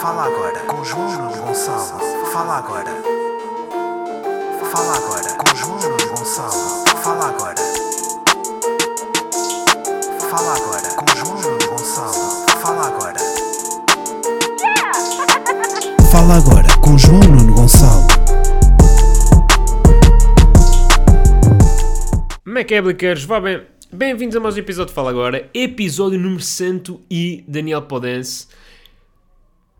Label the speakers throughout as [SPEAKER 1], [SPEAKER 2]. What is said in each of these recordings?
[SPEAKER 1] Fala agora com João Gonçalo. Fala agora. Fala agora com João Gonçalo. Fala agora. Fala agora com João Gonçalo. Fala agora. Fala agora com João Nuno Gonçalo.
[SPEAKER 2] Como é é? Vá bem. Bem-vindos a mais um episódio de Fala Agora, episódio número 100 e Daniel Podense.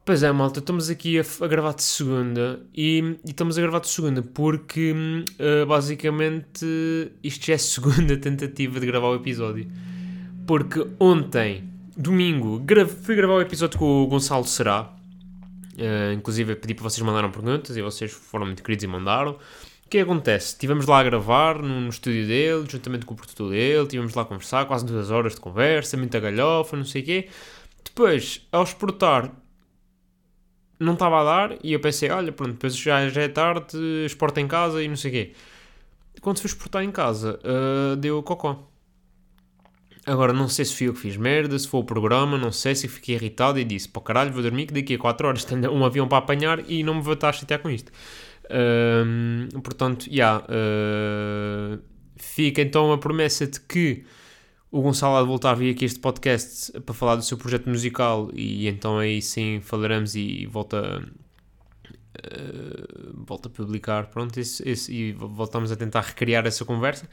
[SPEAKER 2] Pois é, malta, estamos aqui a, a gravar de segunda e, e estamos a gravar de segunda porque uh, basicamente isto já é a segunda tentativa de gravar o episódio. Porque ontem, domingo, gra fui gravar o episódio com o Gonçalo Será. Uh, inclusive pedi para vocês mandaram perguntas e vocês foram muito queridos e mandaram. O que acontece? Estivemos lá a gravar no, no, estúdio dele, juntamente com o produtor dele, estivemos lá a conversar, quase duas horas de conversa, muita galhofa, não sei o quê. Depois, ao exportar, não estava a dar e eu pensei, olha, pronto, depois já, já é tarde, exporta em casa e não sei o quê. Quando fui exportar em casa, uh, deu cocó. Agora, não sei se fui eu que fiz merda, se foi o programa, não sei se fiquei irritado e disse, pô caralho, vou dormir que daqui a 4 horas tenho um avião para apanhar e não me vou estar a chatear com isto. Uh, portanto, já, yeah, uh, fica então a promessa de que o Gonçalo de voltar a vir aqui este podcast para falar do seu projeto musical e então aí sim falaremos e volta, uh, volta a publicar, pronto, esse, esse, e voltamos a tentar recriar essa conversa.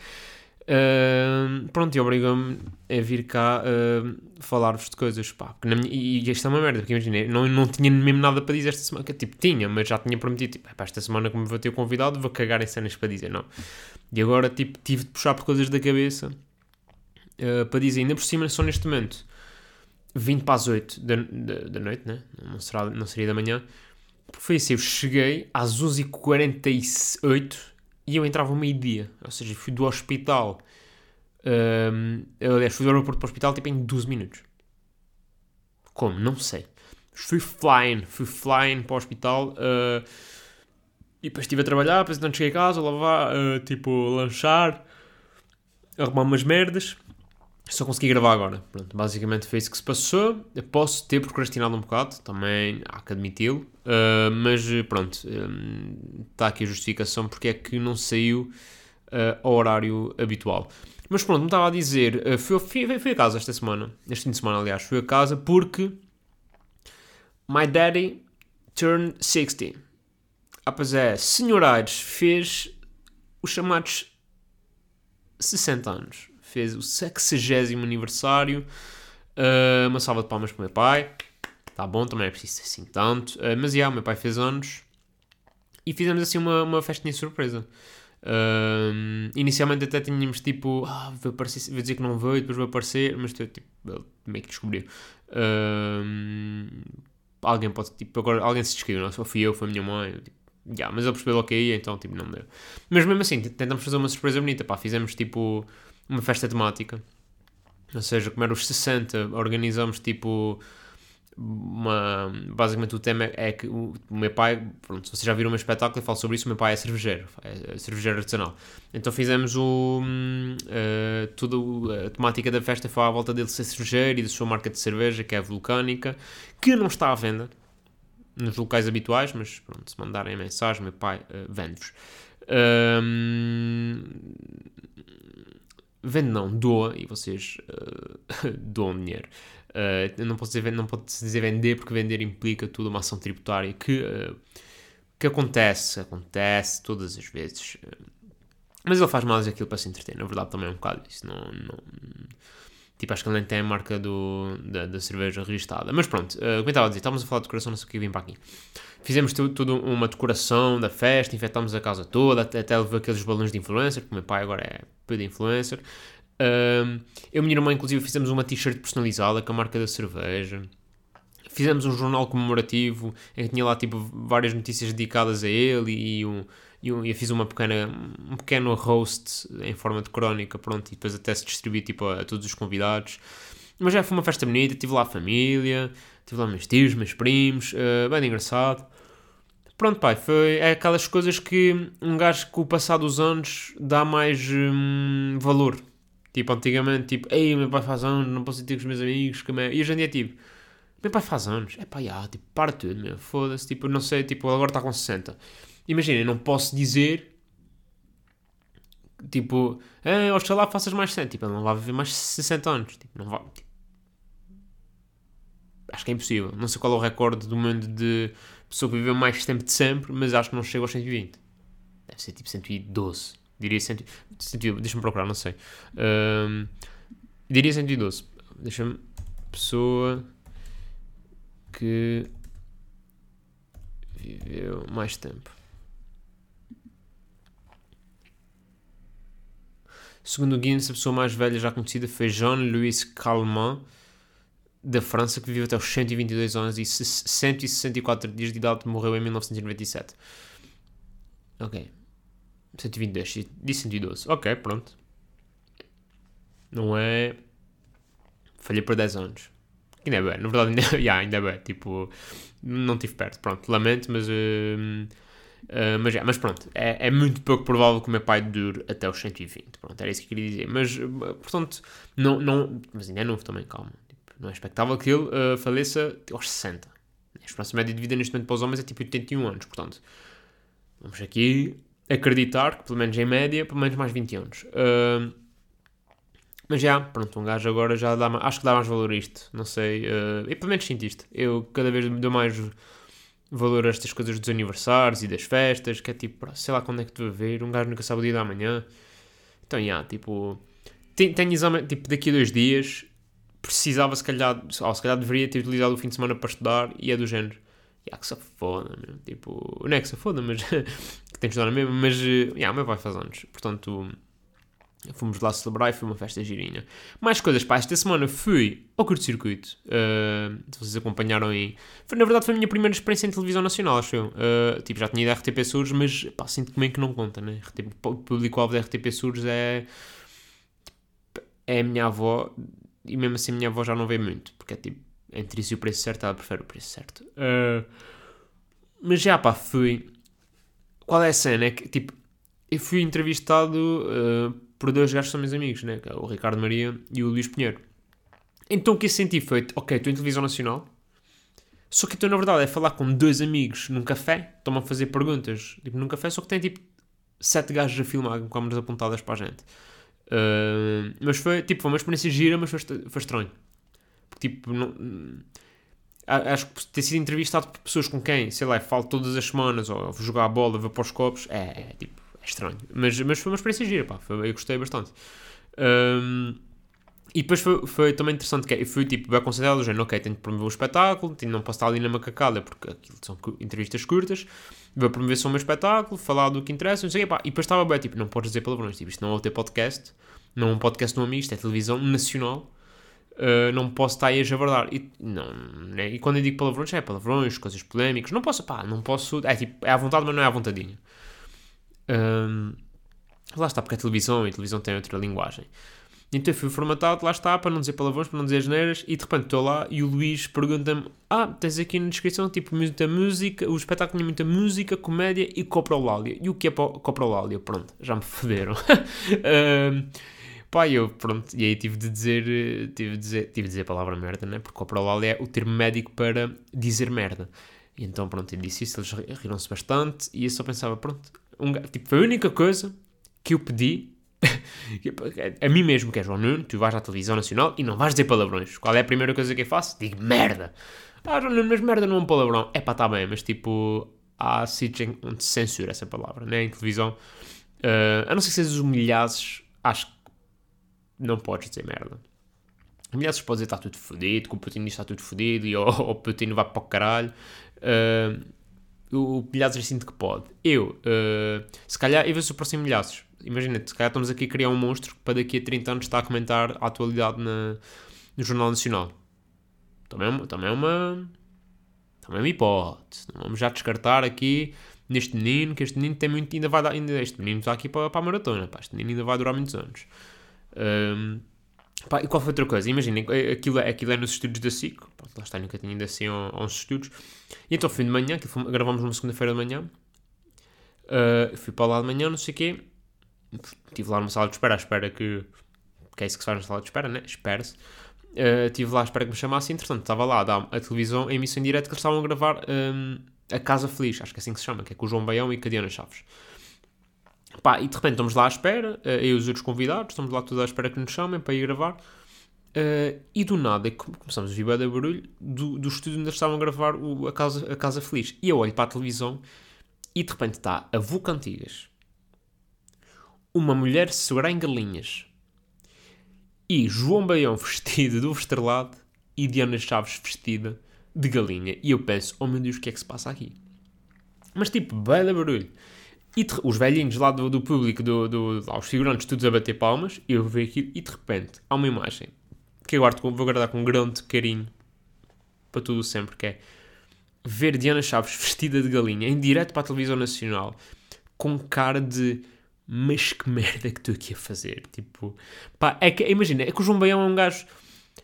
[SPEAKER 2] Uh, pronto, e obrigou-me a vir cá uh, falar-vos de coisas, pá, minha, e, isto é uma merda, porque imaginei, não, não tinha mesmo nada para dizer esta semana, que, tipo, tinha, mas já tinha prometido, tipo, esta semana como vou ter convidado, vou cagar em cenas para dizer, não. E agora, tipo, tive de puxar por coisas da cabeça, uh, para dizer, ainda por cima, só neste momento, 20 para as 8 da, da, da noite, né? não, será, não seria da manhã, foi assim, eu cheguei às 11h48 e eu entrava ao meio-dia, ou seja, fui do hospital, um, aliás, fui do aeroporto para o hospital tipo em 12 minutos. Como? Não sei. Fui flying, fui flying para o hospital uh, e depois estive a trabalhar, depois então cheguei a casa, lavar, uh, tipo, lanchar, arrumar umas merdas. Só consegui gravar agora. Pronto, basicamente foi isso que se passou. Eu posso ter procrastinado um bocado, também há que admiti-lo. Uh, mas pronto, está um, aqui a justificação porque é que não saiu uh, ao horário habitual. Mas pronto, me estava a dizer, uh, fui, fui, fui, a casa esta semana, este fim de semana aliás, fui a casa porque my daddy turned 60. Ah, pois é, Senhor Aires fez os chamados 60 anos fez o 60 aniversário. Uh, uma salva de palmas para o meu pai. Está bom, também é preciso assim tanto. Uh, mas, yeah, o meu pai fez anos. E fizemos assim uma, uma festinha surpresa. Uh, inicialmente até tínhamos tipo, ah, vou, aparecer, vou dizer que não e depois vou aparecer, mas tipo, meio que descobriu. Alguém pode, tipo, agora alguém se descobriu, não só fui eu, foi a minha mãe. Tipo, yeah, mas ele percebeu logo que ia, então tipo, não deu. Mas mesmo assim, tentamos fazer uma surpresa bonita, pá, fizemos tipo uma festa temática. Ou seja, como era os 60, organizamos tipo uma. Basicamente o tema é que o, meu pai, pronto, se vocês já viram o meu espetáculo, eu falo sobre isso, o meu pai é cervejeiro, é cervejeiro artesanal. Então fizemos o. Uh, a temática da festa foi à volta dele ser cervejeiro e da sua marca de cerveja, que é a Vulcânica, que não está à venda nos locais habituais, mas pronto, se mandarem mensagem, meu pai uh, vende-vos. Um, vende não, doa, e vocês uh, doam dinheiro. Uh, não, posso dizer, não pode dizer vender, porque vender implica toda uma ação tributária que, uh, que acontece, acontece todas as vezes. mas ele faz mais aquilo para se entreter, na verdade também é um bocado isso. Não, não, tipo, acho que ele nem tem a marca do, da, da cerveja registada. Mas pronto, uh, como estava a dizer, estávamos a falar de decoração, não sei o que vim para aqui. Fizemos tudo uma decoração da festa, infectámos a casa toda, até, até levou aqueles balões de influencer, porque o meu pai agora é de influencer. Um, eu e minha irmã, inclusive, fizemos uma t-shirt personalizada com a marca da cerveja. Fizemos um jornal comemorativo em que tinha lá tipo várias notícias dedicadas a ele e, um, e um, eu fiz uma pequena, um pequeno host em forma de crónica, pronto, e depois até se distribuir tipo, a, a todos os convidados. Mas já foi uma festa bonita, tive lá a família, tive lá meus tios, meus primos, uh, bem engraçado. Pronto, pai, foi é aquelas coisas que um gajo com o passar dos anos dá mais hum, valor. Tipo, antigamente, tipo, ei, meu pai faz anos, não posso ir ter com os meus amigos, que me... e hoje em dia, tipo, Meu pai faz anos. É pá, já, tipo, para tudo, meu. Foda-se, tipo, não sei, tipo, agora está com 60. Imagina, eu não posso dizer, tipo, ah, oxalá faças mais 60. Tipo, ele não vai viver mais 60 anos. Tipo, não vai. Tipo, acho que é impossível. Não sei qual é o recorde do mundo de pessoa que viveu mais tempo de sempre, mas acho que não chega aos 120. Deve ser tipo 112. Diria 100. 112. Deixa-me procurar, não sei. Ahm, diria 112. Deixa-me. Pessoa que viveu mais tempo. Segundo o Guinness, a pessoa mais velha já conhecida foi Jean-Louis Calment, da França, que viveu até os 122 anos e 164 dias de idade morreu em 1997. Ok. 122, disse 112. Ok, pronto. Não é. Falhei por 10 anos. Ainda é bem, na verdade, ainda, yeah, ainda é bem. Tipo, não estive perto. Pronto, lamento, mas. Uh, uh, mas, yeah, mas pronto, é, é, muito pouco provável que o meu pai dure até os 120. Pronto, era isso que eu queria dizer. Mas, portanto, não. não mas ainda é novo também, calma. Tipo, não é expectável que ele uh, faleça aos 60. A esperança média de vida neste momento para os homens é tipo 81 anos. Portanto, vamos aqui acreditar que, pelo menos em média, pelo menos mais 20 anos. Uh, mas já, pronto, um gajo agora já dá acho que dá mais valor a isto, não sei, eu pelo menos sinto isto, eu cada vez dou mais valor a estas coisas dos aniversários e das festas, que é tipo, sei lá quando é que tu vai ver, um gajo nunca sabe o dia da manhã, então já, tipo, tenho, tenho exame, tipo, daqui a dois dias, precisava se calhar, ou se calhar deveria ter utilizado o fim de semana para estudar, e é do género, já que se foda, meu. tipo, não é que se foda, mas que tem que estudar mesmo, mas, já, o meu pai faz anos, portanto Fomos lá celebrar e foi uma festa girinha. Mais coisas, pá, esta semana fui ao curto-circuito. Uh, vocês acompanharam aí. Foi, na verdade foi a minha primeira experiência em televisão nacional, acho eu. Uh, tipo, já tinha ido a RTP Surge, mas pá, sinto que que não conta, né? O público-alvo da RTP Surge é... É a minha avó, e mesmo assim a minha avó já não vê muito, porque é tipo, entre isso e o preço certo, ela prefere o preço certo. Uh, mas já, pá, fui... Qual é a cena? É que, tipo, eu fui entrevistado por dois gajos que são meus amigos, né? É o Ricardo Maria e o Luís Pinheiro. Então o que eu senti foi, ok, estou em televisão nacional, só que então na verdade é falar com dois amigos num café, estão-me a fazer perguntas, tipo num café, só que tem tipo sete gajos a filmar com câmeras apontadas para a gente. Uh, mas foi, tipo, foi uma experiência gira, mas foi, foi estranho. Porque, tipo, não, acho que ter sido entrevistado por pessoas com quem, sei lá, falo todas as semanas, ou vou jogar a bola, vou para os copos, é, é tipo, é estranho. Mas, mas foi uma experiência gira, pá. Foi, eu gostei bastante. Um, e depois foi, foi também interessante que eu fui tipo bem considerado do género, ok, tenho que promover o espetáculo, não posso estar ali na macacada porque aquilo são entrevistas curtas, vou promover só o meu espetáculo, falar do que interessa, não sei o quê, pá. E depois estava bem, tipo, não podes dizer palavrões, tipo, isto não é ter podcast, não é um podcast no amigo, isto é televisão nacional, uh, não posso estar aí a javardar. E, não, né? e quando eu digo palavrões, é palavrões, coisas polémicas, não posso, pá, não posso, é tipo, é à vontade, mas não é à vontadinha. Um, lá está, porque é televisão e a televisão tem outra linguagem. Então eu fui formatado, lá está, para não dizer palavrões, para não dizer geneiras, e de repente estou lá e o Luís pergunta-me: Ah, tens aqui na descrição tipo muita música, o espetáculo tinha muita música, comédia e coprolália. E o que é coprolália? Pronto, já me foderam. um, pá, eu, pronto, e aí tive de dizer, tive de dizer, tive de dizer a palavra merda, né? Porque coprolália é o termo médico para dizer merda. E então, pronto, eu disse isso, eles riram-se bastante, e eu só pensava: Pronto, um, tipo, foi a única coisa que eu pedi a mim mesmo, que é João Nuno, tu vais à televisão nacional e não vais dizer palavrões. Qual é a primeira coisa que eu faço? Digo merda. Ah, João Nuno, mas merda não é um palavrão. É pá, tá bem, mas tipo, há sítios onde se censura essa palavra, né? Em televisão. Uh, a não ser que sejas humilhasses, acho que não podes dizer merda. Humilhasses pode dizer está tudo fodido, que o Putin está tudo fodido e o Putin vai para o caralho. Uh, o Milhaços sinto que pode. Eu, uh, se calhar, eu vejo o próximo Milhaços. Imagina, se calhar estamos aqui a criar um monstro que para daqui a 30 anos está a comentar a atualidade na, no Jornal Nacional. Também, é também é uma. Também é uma hipótese. Não vamos já descartar aqui neste menino, que este menino tem muito, ainda vai dar, ainda, este menino está aqui para, para a maratona, pá, este menino ainda vai durar muitos anos. Um, pá, e qual foi outra coisa? Imaginem, aquilo, é, aquilo é nos estúdios da SIC, pá, lá está, nunca tinha ido assim estúdios, e então, fim de manhã, que gravamos numa segunda-feira de manhã, uh, fui para lá de manhã, não sei o quê, estive lá numa sala de espera, à espera que, que é isso que se faz na sala de espera, né? Espera-se. Uh, estive lá à espera que me chamasse, entretanto estava lá a, a televisão, a emissão em direto que eles estavam a gravar um, a Casa Feliz, acho que é assim que se chama, que é com o João Baião e com a Diana Chaves. Pá, e de repente estamos lá à espera, uh, eu e os outros convidados, estamos lá todos à espera que nos chamem para ir gravar. Uh, e do nada começamos a vibrar de barulho do, do estúdio onde estavam a gravar o, a, casa, a Casa Feliz. E eu olho para a televisão e de repente está a VUC Antigas, uma mulher segurar em galinhas e João Baião vestido ovo estrelado e Diana Chaves vestida de galinha. E eu penso, oh meu Deus, o que é que se passa aqui? Mas tipo, bela barulho. E os velhinhos lá do, do público, do, do, lá, os figurantes, todos a bater palmas, eu vejo aquilo, e de repente há uma imagem que eu guardo, vou guardar com grande carinho para tudo sempre, que é ver Diana Chaves vestida de galinha em direto para a televisão nacional com cara de mas que merda que estou aqui a fazer? Tipo, pá, é que, imagina, é que o João Baião é um gajo,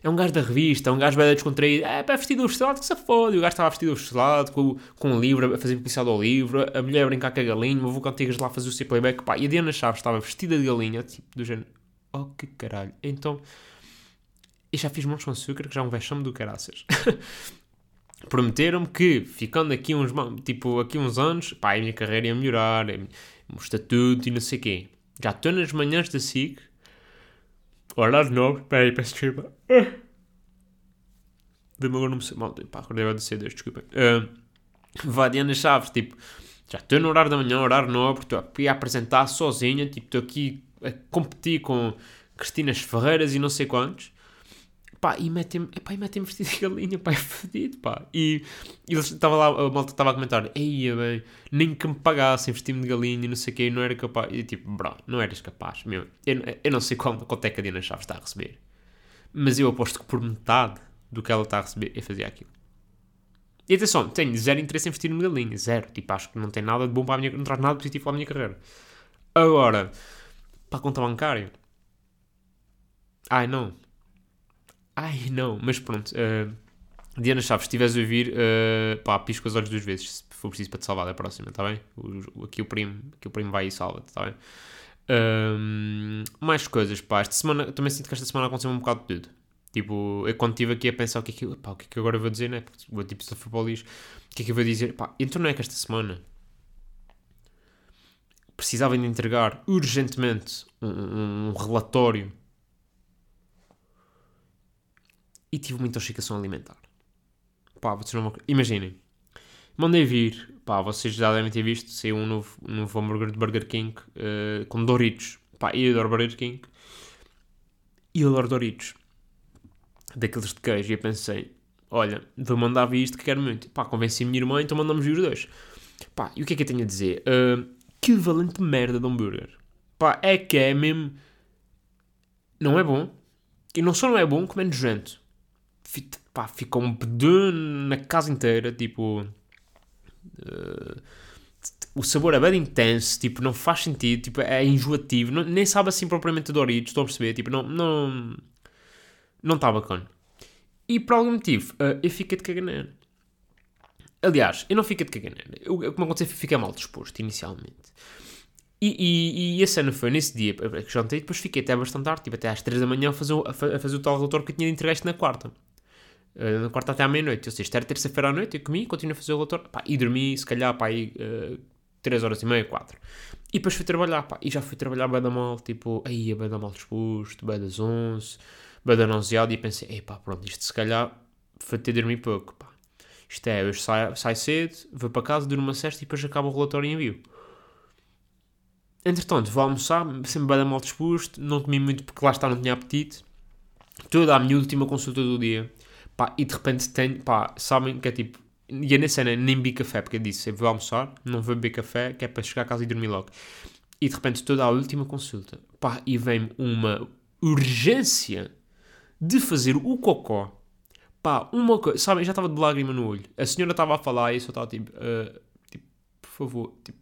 [SPEAKER 2] é um gajo da revista, é um gajo bem descontraído, é pá, vestido estrelado, que se fode, o gajo estava vestido estrelado, com, com um livro, a fazer publicidade ao livro, a mulher a brincar com a galinha, vou cantigas lá fazer o seu playback, pá, e a Diana Chaves estava vestida de galinha, tipo, do género, oh que caralho, então, eu já fiz montes com açúcar, que já é um vexame do caraças. Prometeram-me que, ficando aqui uns, tipo, aqui uns anos, pá, a minha carreira ia melhorar, o estatuto e não sei o quê. Já estou nas manhãs da SIC. Horário novo. Espera aí, peço desculpa. Agora não sei. Mal, pá, acordei a descer Deus, desculpem. Uh, vai Diana Chaves, tipo, já estou no horário da manhã, horário nobre, estou aqui a apresentar sozinha, tipo, estou aqui a competir com Cristinas Ferreiras e não sei quantos. Pá, e metem-me metem vestido de galinha, pá, é fedido, pá. E, e estava lá, a malta estava a comentar, eia bem, nem que me pagassem vestir-me de galinha e não sei o quê, não era capaz. E tipo, bro, não eras capaz, meu. Eu, eu não sei quanto, quanto é que a Diana Chaves está a receber. Mas eu aposto que por metade do que ela está a receber, eu fazia aquilo. E atenção, tenho zero interesse em vestir-me de galinha, zero. Tipo, acho que não tem nada de bom para a minha, não traz nada positivo para a minha carreira. Agora, para a conta bancária. Ai, não Ai, não, mas pronto. Uh, Diana Chaves, se estiveres a ouvir, uh, pá, pisco os olhos duas vezes, se for preciso para te salvar da próxima, está bem? O, aqui, o primo, aqui o primo vai e salva-te, está bem? Um, mais coisas, pá, esta semana, também sinto que esta semana aconteceu um bocado de tudo. Tipo, eu quando estive aqui a pensar o que é que, pá, o que, é que agora vou dizer, né? Vou tipo se for para o o que é que eu vou dizer? Pá, então não é que esta semana precisava de entregar urgentemente um, um, um relatório e tive uma intoxicação alimentar. Pá, vocês não vão... Imaginem. Mandei vir, pá, vocês já devem ter visto, saiu um novo, novo hambúrguer de Burger King uh, com Doritos. Pá, eu adoro Burger King. E adoro Doritos. Daqueles de queijo. E eu pensei, olha, vou mandar vir isto que quero muito. Pá, convenci a minha irmã, então mandamos vir os dois. Pá, e o que é que eu tenho a dizer? Uh, que valente merda de hambúrguer. Pá, é que é mesmo... Não é bom. E não só não é bom, como é nojento pá, um pedão na casa inteira, tipo... Uh, o sabor é bem intenso, tipo, não faz sentido, tipo, é enjoativo, não, nem sabe assim propriamente Doritos, estou a perceber, tipo, não... Não não está bacana. E por algum motivo, uh, eu fiquei de caganeira. Aliás, eu não fiquei de caganeira. O que me aconteceu fiquei mal disposto, inicialmente. E, e, e, a cena foi nesse dia que jantei, depois fiquei até bastante tarde, tipo, até às 3 da manhã a fazer, a fazer o tal relatório que eu tinha de entregar na quarta. Na quarta até à meia-noite. Ou seja, isto era terça-feira à noite, eu comi, continuei a fazer o relatório, pá, e dormi, se calhar, pá, aí, uh, 3 horas e meia, 4. E depois fui trabalhar, pá, e já fui trabalhar bem da mal, tipo, aí, bem da mal disposto, bem das 11, bem da e pensei, ei, pá, pronto, isto se calhar foi ter dormir pouco, pá. Isto é, hoje sai, sai cedo, vou para casa, durmo uma cesta e depois acaba o relatório e envio. Entretanto, vou almoçar, sempre bem mal disposto, não comi muito porque lá está, não tinha apetite. Toda a minha última consulta do dia Pá, e de repente tenho, pá, sabem que é tipo, e é na cena nem bebi café, porque eu disse, eu vou almoçar, não vou beber café, que é para chegar a casa e dormir logo. E de repente toda a última consulta, pá, e vem-me uma urgência de fazer o cocó. Pá, uma coisa, sabem, já estava de lágrima no olho. A senhora estava a falar e eu só estava tipo, uh, tipo, por favor, tipo,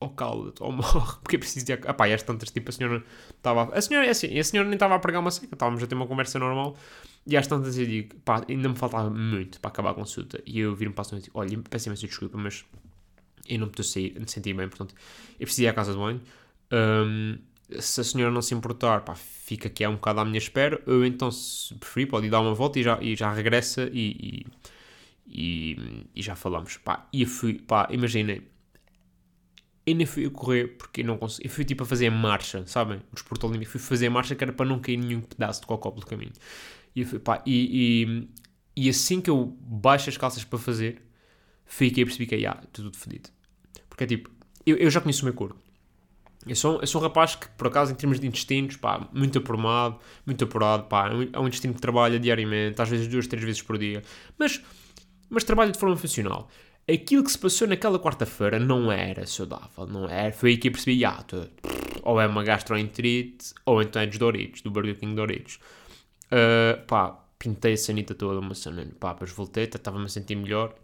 [SPEAKER 2] ou cala-te, ou morre, porque é preciso de... Ah pá, e às tantas, tipo, a senhora estava... A senhora, é assim, a senhora nem estava a pregar uma seca, estávamos a ter uma conversa normal, e às tantas eu digo, pá, ainda me faltava muito para acabar a consulta, e eu viro-me para a e digo, olha, peço imensa desculpa, mas eu não me sair, me senti bem, portanto, eu preciso ir à casa de banho, um, se a senhora não se importar, pá, fica aqui há um bocado à minha espera, ou então, se preferir, pode ir dar uma volta e já, e já regressa e, e, e, já falamos. Pá, e eu fui, pá, imaginem, eu nem fui a correr porque eu não consegui. Eu fui tipo a fazer marcha, sabem? O desporto olímpico. Fui fazer marcha que era para não cair nenhum pedaço de cocó pelo caminho. E, pá, e, e, e assim que eu baixo as calças para fazer, fiquei a perceber que, ah, tudo fedido. Porque é tipo, eu, eu já conheço o meu corpo. Eu sou, eu sou um rapaz que, por acaso, em termos de intestinos, pá, muito aprumado, muito apurado, pá, é um intestino que trabalha diariamente, às vezes duas, três vezes por dia, mas, mas trabalha de forma funcional. Aquilo que se passou naquela quarta-feira não era saudável, não era, foi aí que eu percebi, ah, tô, ou é uma gastroenterite, ou então é dos Doritos, do Burger King Doritos. Uh, pá, pintei a sanita toda, uma cena, pá, depois voltei, estava-me a sentir melhor,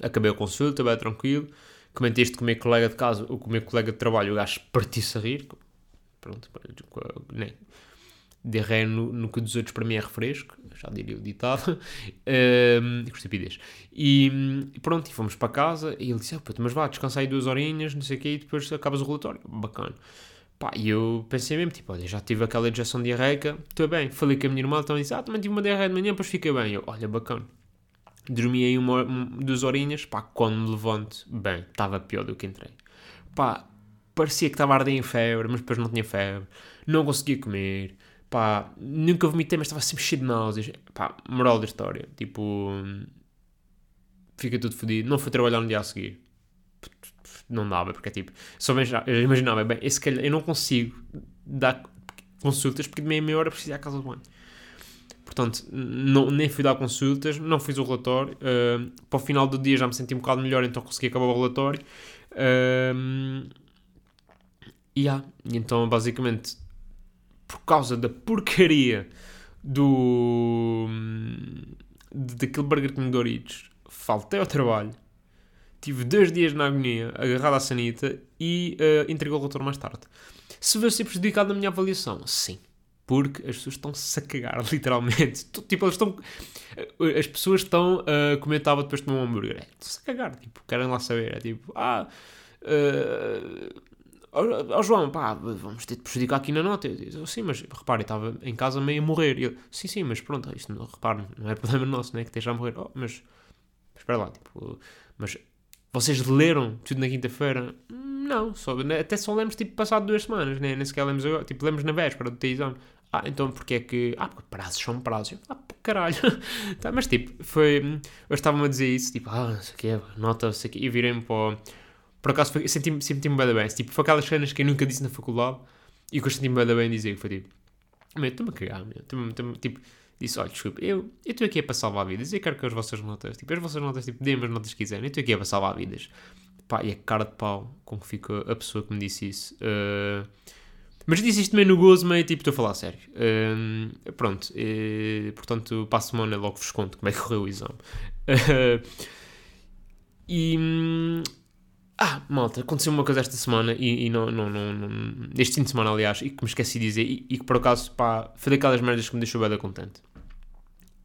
[SPEAKER 2] acabei a consulta, bem tranquilo, comentei isto com o meu colega de casa, ou com o meu colega de trabalho, o gajo partiu-se a rir. Pronto, né? Derré no, no que dos outros para mim é refresco, já diria o ditado, um, com estupidez. E, e, pronto, e fomos para casa, e ele disse, oh, mas vá, descansa aí duas horinhas, não sei o quê, e depois acabas o relatório. Bacana. Pá, e eu pensei mesmo, tipo, olha, já tive aquela injeção diarreica, estou bem. Falei com a minha irmã, então disse, ah, também tive uma diarreia de manhã, depois fiquei bem. Eu, olha, bacana. Dormi aí uma, duas horinhas, pá, quando me levanto, bem, estava pior do que entrei. Pá, parecia que estava a arder em febre, mas depois não tinha febre, não conseguia comer, pá, nunca vomitei, mas estava sempre cheio de náuseas. Pá, moral da história, tipo, fica tudo fodido, não fui trabalhar no dia a seguir. Não dava, porque é tipo, só imaginava, bem, esse calhar, eu não consigo dar consultas porque de meia meia hora preciso ir à casa do banho. Portanto, não, nem fui dar consultas, não fiz o relatório. Uh, para o final do dia já me senti um bocado melhor, então consegui acabar o relatório. Uh, e então, basicamente, por causa da porcaria do. daquele Burger King Doritos, faltei ao trabalho. Tive dois dias na agonia, agarrado à sanita e uh, entreguei o relatório mais tarde. Se vai ser prejudicado na minha avaliação? Sim porque as pessoas estão-se a cagar, literalmente. Tipo, eles estão. As pessoas estão. Uh, como eu estava depois de comer um hambúrguer, é, estão-se a cagar, tipo, querem lá saber. É tipo, ah. Uh, oh, João, pá, vamos ter de prejudicar aqui na nota. Eu disse, sim, mas repare, estava em casa meio a morrer. Eu, sim, sim, mas pronto, isto repare, não é problema nosso, não é que esteja a morrer. Oh, mas, espera lá, tipo, mas vocês leram tudo na quinta-feira? Não, só, até só lemos tipo passado duas semanas, né? nem sequer lemos agora, tipo, lemos na véspera do teu exame. Ah, então porque é que. Ah, porque prazos são prazos. Ah, caralho. tá, mas tipo, foi. Hoje estavam a dizer isso, tipo, ah, não sei o quê, nota, sei o quê, e virei-me para. Por acaso senti-me senti bem, bem. Tipo, foi aquelas cenas que eu nunca disse na faculdade e que eu senti-me bem, bem dizer. Foi tipo, meu, estou-me a cagar, meu. tipo, disse, olha, desculpa, eu estou aqui é para salvar vidas, eu quero que as vossas notas, tipo, as vossas notas, tipo, dêem as notas que quiserem, eu estou aqui é para salvar vidas. Pá, e a cara de pau com que fica a pessoa que me disse isso. Uh, mas disse isto meio no gozo, meio tipo, estou a falar a sério. Uh, pronto, uh, portanto, para a semana logo vos conto como é que correu o exame. E. Ah, malta, aconteceu uma coisa esta semana e, e não, não, não, não, Este fim de semana, aliás, e que me esqueci de dizer, e, e que por acaso, pá, foi daquelas merdas que me deixou bem contente.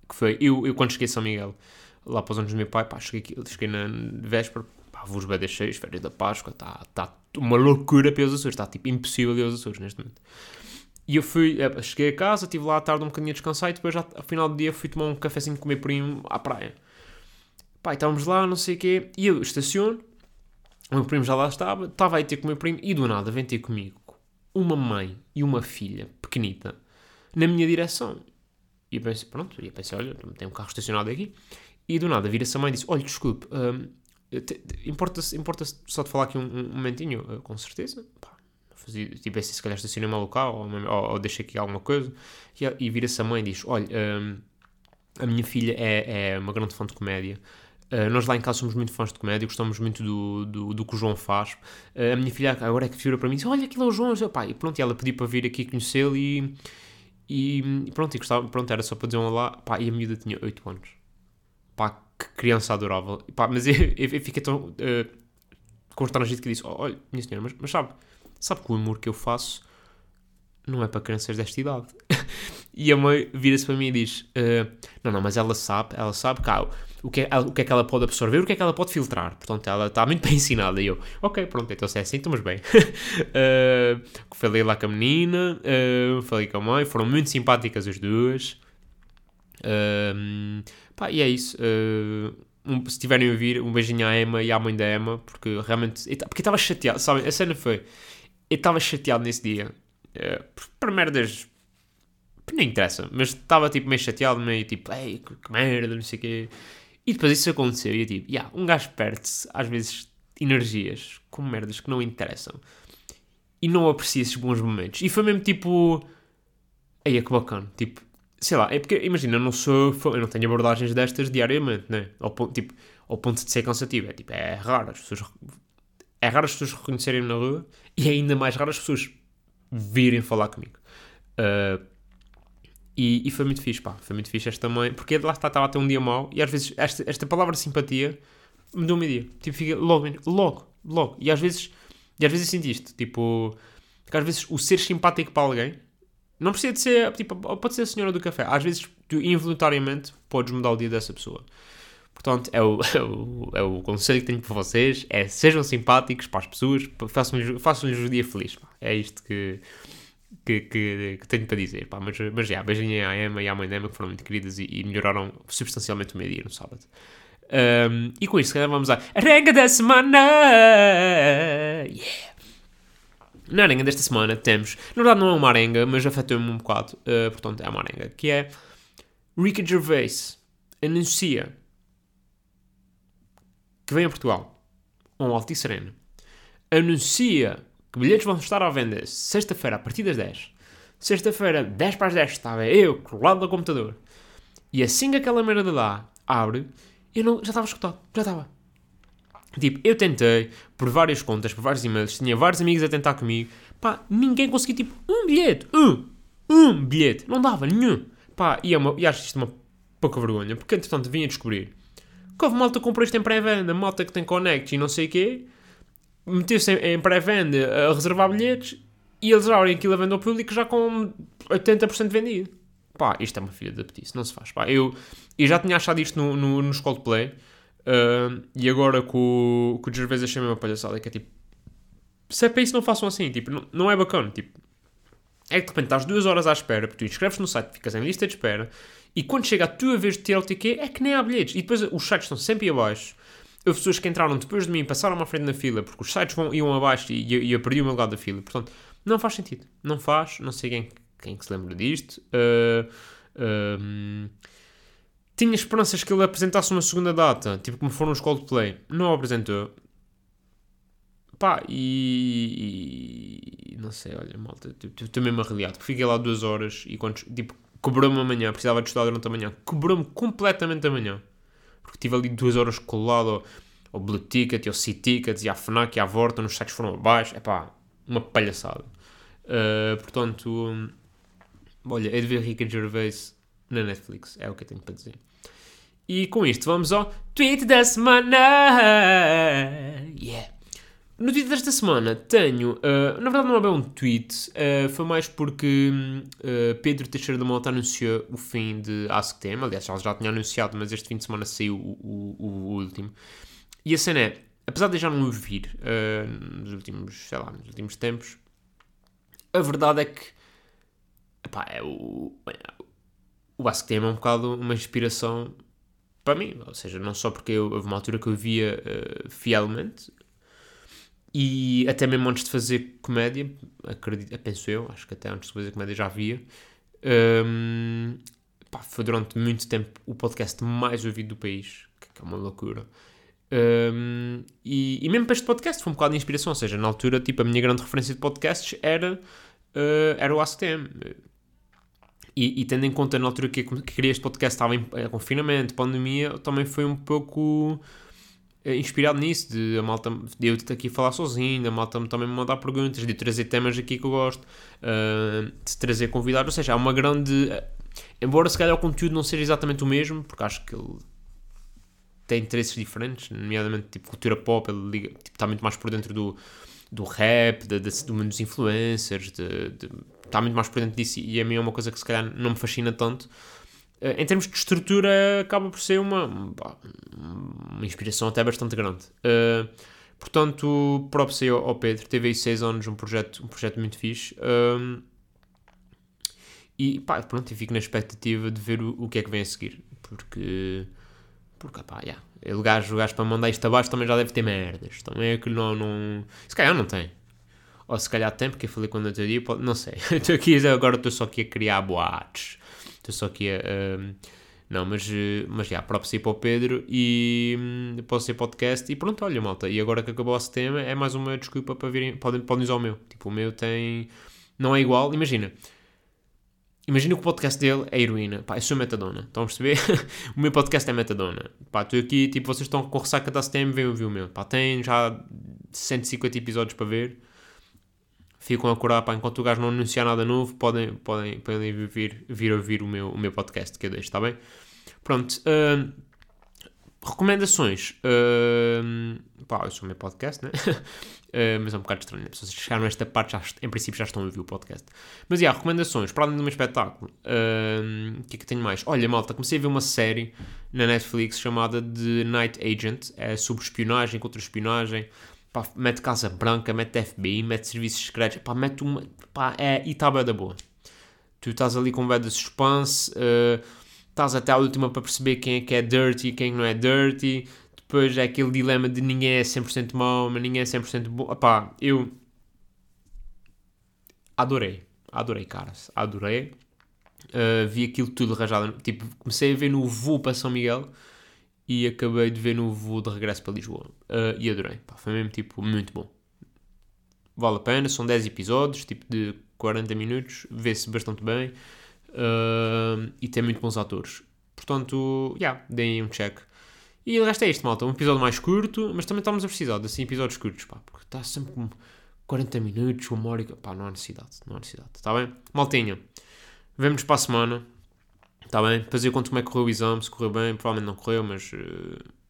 [SPEAKER 2] Que foi, eu, eu quando cheguei a São Miguel, lá para os anos do meu pai, pá, cheguei, cheguei na véspera, pá, vos bem cheios, férias da Páscoa, está tá uma loucura para os Açores, está tipo impossível aos Açores neste momento. E eu fui, é, cheguei a casa, estive lá à tarde um bocadinho a descansar e depois, ao final do dia, fui tomar um cafezinho com o meu primo à praia. Pá, estávamos lá, não sei o quê, e eu estaciono, o meu primo já lá estava, estava aí ter com o meu primo e do nada vem ter comigo uma mãe e uma filha pequenita na minha direção. E eu pensei, pronto, e eu pensei, olha, tem um carro estacionado aqui. E do nada vira-se a mãe e disse, olha, desculpe, hum, Importa-se importa só de falar aqui um, um momentinho, com certeza. Pá, fazia, tipo, se calhar estacionei mal local ou, ou, ou deixei aqui alguma coisa. E, e vira-se a mãe e diz: Olha, um, a minha filha é, é uma grande fã de comédia. Uh, nós lá em casa somos muito fãs de comédia, gostamos muito do, do, do que o João faz. Uh, a minha filha agora é que vira para mim e diz: Olha, aquilo é o João. Pá, e pronto, e ela pediu para vir aqui conhecê-lo e, e, pronto, e gostava, pronto, era só para dizer um olá. Pá, e a miúda tinha 8 anos. Pá, que criança adorável. Pá, mas eu, eu, eu fiquei tão uh, constrangido que disse: oh, Olha, minha senhora, mas, mas sabe, sabe que o humor que eu faço não é para crianças desta idade. E a mãe vira-se para mim e diz: eh, Não, não, mas ela sabe, ela sabe que o que, é, o que é que ela pode absorver, o que é que ela pode filtrar. Portanto, ela está muito bem ensinada. E eu, ok, pronto, então se é assim, estamos bem. uh, falei lá com a menina, uh, falei com a mãe, foram muito simpáticas as duas. Uh, pá, e é isso. Um, se tiverem a ouvir, um beijinho à Emma e à mãe da Emma, porque realmente. Porque estava chateado, sabe? A cena foi. Eu estava chateado nesse dia. Uh, para merdas. Nem interessa, mas estava tipo meio chateado, meio tipo, ei, que merda, não sei o quê. E depois isso aconteceu e eu tipo, yeah, um gajo perde-se às vezes energias com merdas que não interessam e não aprecia esses bons momentos. E foi mesmo tipo, aí é que bacana, tipo, sei lá, é porque, imagina, eu não sou, eu não tenho abordagens destas diariamente, né? Ao ponto, tipo, ao ponto de ser cansativo, é tipo, é raro as pessoas, é raro as pessoas reconhecerem-me na rua e é ainda mais raro as pessoas virem falar comigo. Uh, e, e, foi muito fixe, pá, foi muito fixe esta mãe, porque lá está, estava a ter um dia mau e às vezes esta, esta palavra simpatia me deu um dia, tipo, fica logo, logo, logo, e às vezes, e às vezes sinto isto, tipo, que às vezes o ser simpático para alguém não precisa de ser, tipo, pode ser a senhora do café, às vezes tu involuntariamente podes mudar o dia dessa pessoa. Portanto, é o, é o, é o conselho que tenho para vocês: é sejam simpáticos para as pessoas, façam-lhes façam o dia feliz. Pá. É isto que, que, que, que, tenho para dizer. Pá. Mas, mas já, beijinho à Emma e à mãe da Emma que foram muito queridas e, e melhoraram substancialmente o meu dia no sábado. Um, e com isto, vamos à arenga da semana! Yeah! Na arenga desta semana temos, na verdade não é uma arenga, mas afetou-me um bocado, uh, portanto é uma arenga, que é Ricky Gervais anuncia que vem a Portugal, um Altice Serena, anuncia que bilhetes vão estar à venda sexta-feira a partir das 10. Sexta-feira, 10 para as 10, estava eu colado do computador. E assim que aquela merda lá abre, eu não, já estava escutado, já estava. Tipo, eu tentei, por várias contas, por vários e-mails, tinha vários amigos a tentar comigo, pá, ninguém conseguia, tipo, um bilhete, um, um bilhete, não dava nenhum. Pá, e, é uma, e acho isto uma pouca vergonha, porque entretanto vinha descobrir que houve malta que comprou isto em pré-venda, malta que tem connect e não sei o quê, meteu-se em, em pré-venda a reservar bilhetes e eles abrem aquilo a venda ao público já com 80% vendido. Pá, isto é uma filha de apetite, não se faz. Pá, eu, eu já tinha achado isto no, no, no Coldplay uh, e agora com, com o Gervais achei uma palhaçada que é tipo, se é para isso não façam assim, tipo, não, não é bacana, tipo, é que de repente estás duas horas à espera, porque tu inscreves no site, ficas em lista de espera, e quando chega a tua vez de ter o TQ, é que nem há bilhetes. E depois os sites estão sempre abaixo, houve pessoas que entraram depois de mim, passaram à frente na fila, porque os sites vão, iam abaixo e, e, eu perdi o meu lugar da fila. Portanto, não faz sentido. Não faz. Não sei quem, quem que se lembra disto. Uh, tinha esperanças que ele apresentasse uma segunda data, tipo como foram os Coldplay. Não apresentou. Pá, e, e, não sei, olha, malta, estou mesmo arreliado. Fiquei lá duas horas e quando, tipo, cobrou-me amanhã, precisava de estudar durante a manhã. Cobrou-me completamente amanhã porque tive ali duas horas colado ao, Blue Ticket, ao C-Tickets e à FNAC e à Vorta, nos sites foram abaixo, é pá, uma palhaçada. Uh, portanto, olha, é de ver Rica Gervais na Netflix, é o que eu tenho para dizer. E com isto vamos ao tweet da semana. Yeah. No tweet desta semana tenho, uh, na verdade não é bem um tweet, uh, foi mais porque uh, Pedro Teixeira da Mota anunciou o fim de AskTM, aliás já, já tinha anunciado, mas este fim de semana saiu o, o, o último. E a cena é, apesar de já não vir nos últimos, sei lá, nos últimos tempos, a verdade é que, epá, é o, o AskTM é um bocado uma inspiração para mim, ou seja, não só porque eu, houve uma altura que eu via fielmente, e até mesmo antes de fazer comédia, acredito, penso eu, acho que até antes de fazer comédia já havia. Um, pá, foi durante muito tempo o podcast mais ouvido do país, que é uma loucura. Um, e, e, mesmo para este podcast foi um bocado de inspiração, ou seja, na altura, tipo, a minha grande referência de podcasts era, uh, era o ACTM. E, e, tendo em conta na altura que, que este podcast estava em é, confinamento, pandemia, também foi um pouco inspirado nisso, de a malta, de eu aqui falar sozinho, a malta também me mandar perguntas, de trazer temas aqui que eu gosto, uh, de trazer convidados, ou seja, há uma grande. Embora se calhar o conteúdo não seja exatamente o mesmo, porque acho que ele tem interesses diferentes, nomeadamente tipo cultura pop, ele tipo, está muito mais por dentro do, do rap, de, de, do mundo dos influencers, de, de, está muito mais por dentro disso e a mim é uma coisa que se calhar não me fascina tanto. Uh, em termos de estrutura, acaba por ser uma, uma inspiração até bastante grande. Uh, portanto, próprio sei ao, Pedro, teve aí 6 anos um projeto, um projeto muito fixe. Um, e pá, pronto, e fico na expectativa de ver o, o que é que vem a seguir. Porque, porque pá, yeah, ele gajo, o gajo para mandar isto abaixo também já deve ter merdas. Também é que não, não. Se calhar não tem. Ou se calhar tem, porque eu falei quando eu dia, pode, não sei. estou aqui, agora estou só aqui a criar boatos. Estou só aqui a. Não, mas, mas já, próprio para o Pedro e hum, posso ser podcast e pronto, olha malta. E agora que acabou o tema, é mais uma desculpa para virem. Podem, podem usar o meu. Tipo, o meu tem. Não é igual, imagina. Imagina que o podcast dele é heroína. Pá, eu sou metadona. Estão a perceber? o meu podcast é metadona. Pá, estou aqui, tipo, vocês estão com ressaca da STM, vêm ouvir o meu. Pá, tem já 150 episódios para ver. Ficam a curar, pá, enquanto o gajo não anunciar nada novo, podem, podem, podem vir, vir ouvir o meu, o meu podcast que eu deixo, está bem? Pronto. Uh, recomendações. Uh, pá, eu sou o meu podcast, né? Uh, mas é um bocado estranho. Né? Se vocês chegaram a esta parte, já, em princípio já estão a ouvir o podcast. Mas, e yeah, recomendações. Para além do meu espetáculo, uh, o que é que tenho mais? Olha, malta, comecei a ver uma série na Netflix chamada The Night Agent. É sobre espionagem, contra-espionagem. Pá, mete Casa Branca, mete FBI, mete serviços secretos. Pá, mete uma... Pá, é... E está bem da boa. Tu estás ali com um de suspense... Uh, estás até à última para perceber quem é que é dirty e quem não é dirty depois é aquele dilema de ninguém é 100% mau, mas ninguém é 100% bom. Opá, eu adorei, adorei, caras, adorei. Uh, vi aquilo tudo arranjado. Tipo, comecei a ver no voo para São Miguel e acabei de ver no voo de regresso para Lisboa. Uh, e adorei. Pá, foi mesmo, tipo, muito bom. Vale a pena, são 10 episódios, tipo de 40 minutos, vê-se bastante bem uh, e tem muito bons atores. Portanto, já, yeah, deem um check. E o resto é isto, malta. Um episódio mais curto, mas também estamos a precisar de assim, episódios curtos, pá, porque está sempre com 40 minutos, uma hora e... pá, não há necessidade, não há necessidade, está bem? Maltinha, vemos para a semana, está bem? Depois eu conto como é que correu o exame, se correu bem, provavelmente não correu, mas... Uh...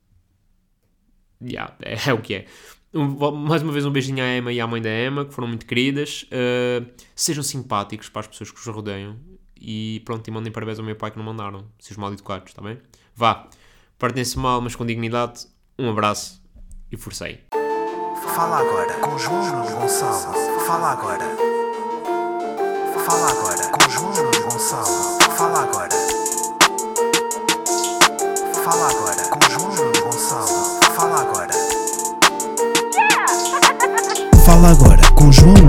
[SPEAKER 2] Yeah, é, é o que é. Um, mais uma vez um beijinho à Emma e à mãe da Emma, que foram muito queridas. Uh, sejam simpáticos para as pessoas que os rodeiam. E pronto, e mandem parabéns ao meu pai que não mandaram. Seus mal educados, está bem? Vá. Partem-se mal, mas com dignidade. Um abraço e forcei.
[SPEAKER 1] Fala agora com João Gonçalo. Fala agora. Fala agora Gonçalo.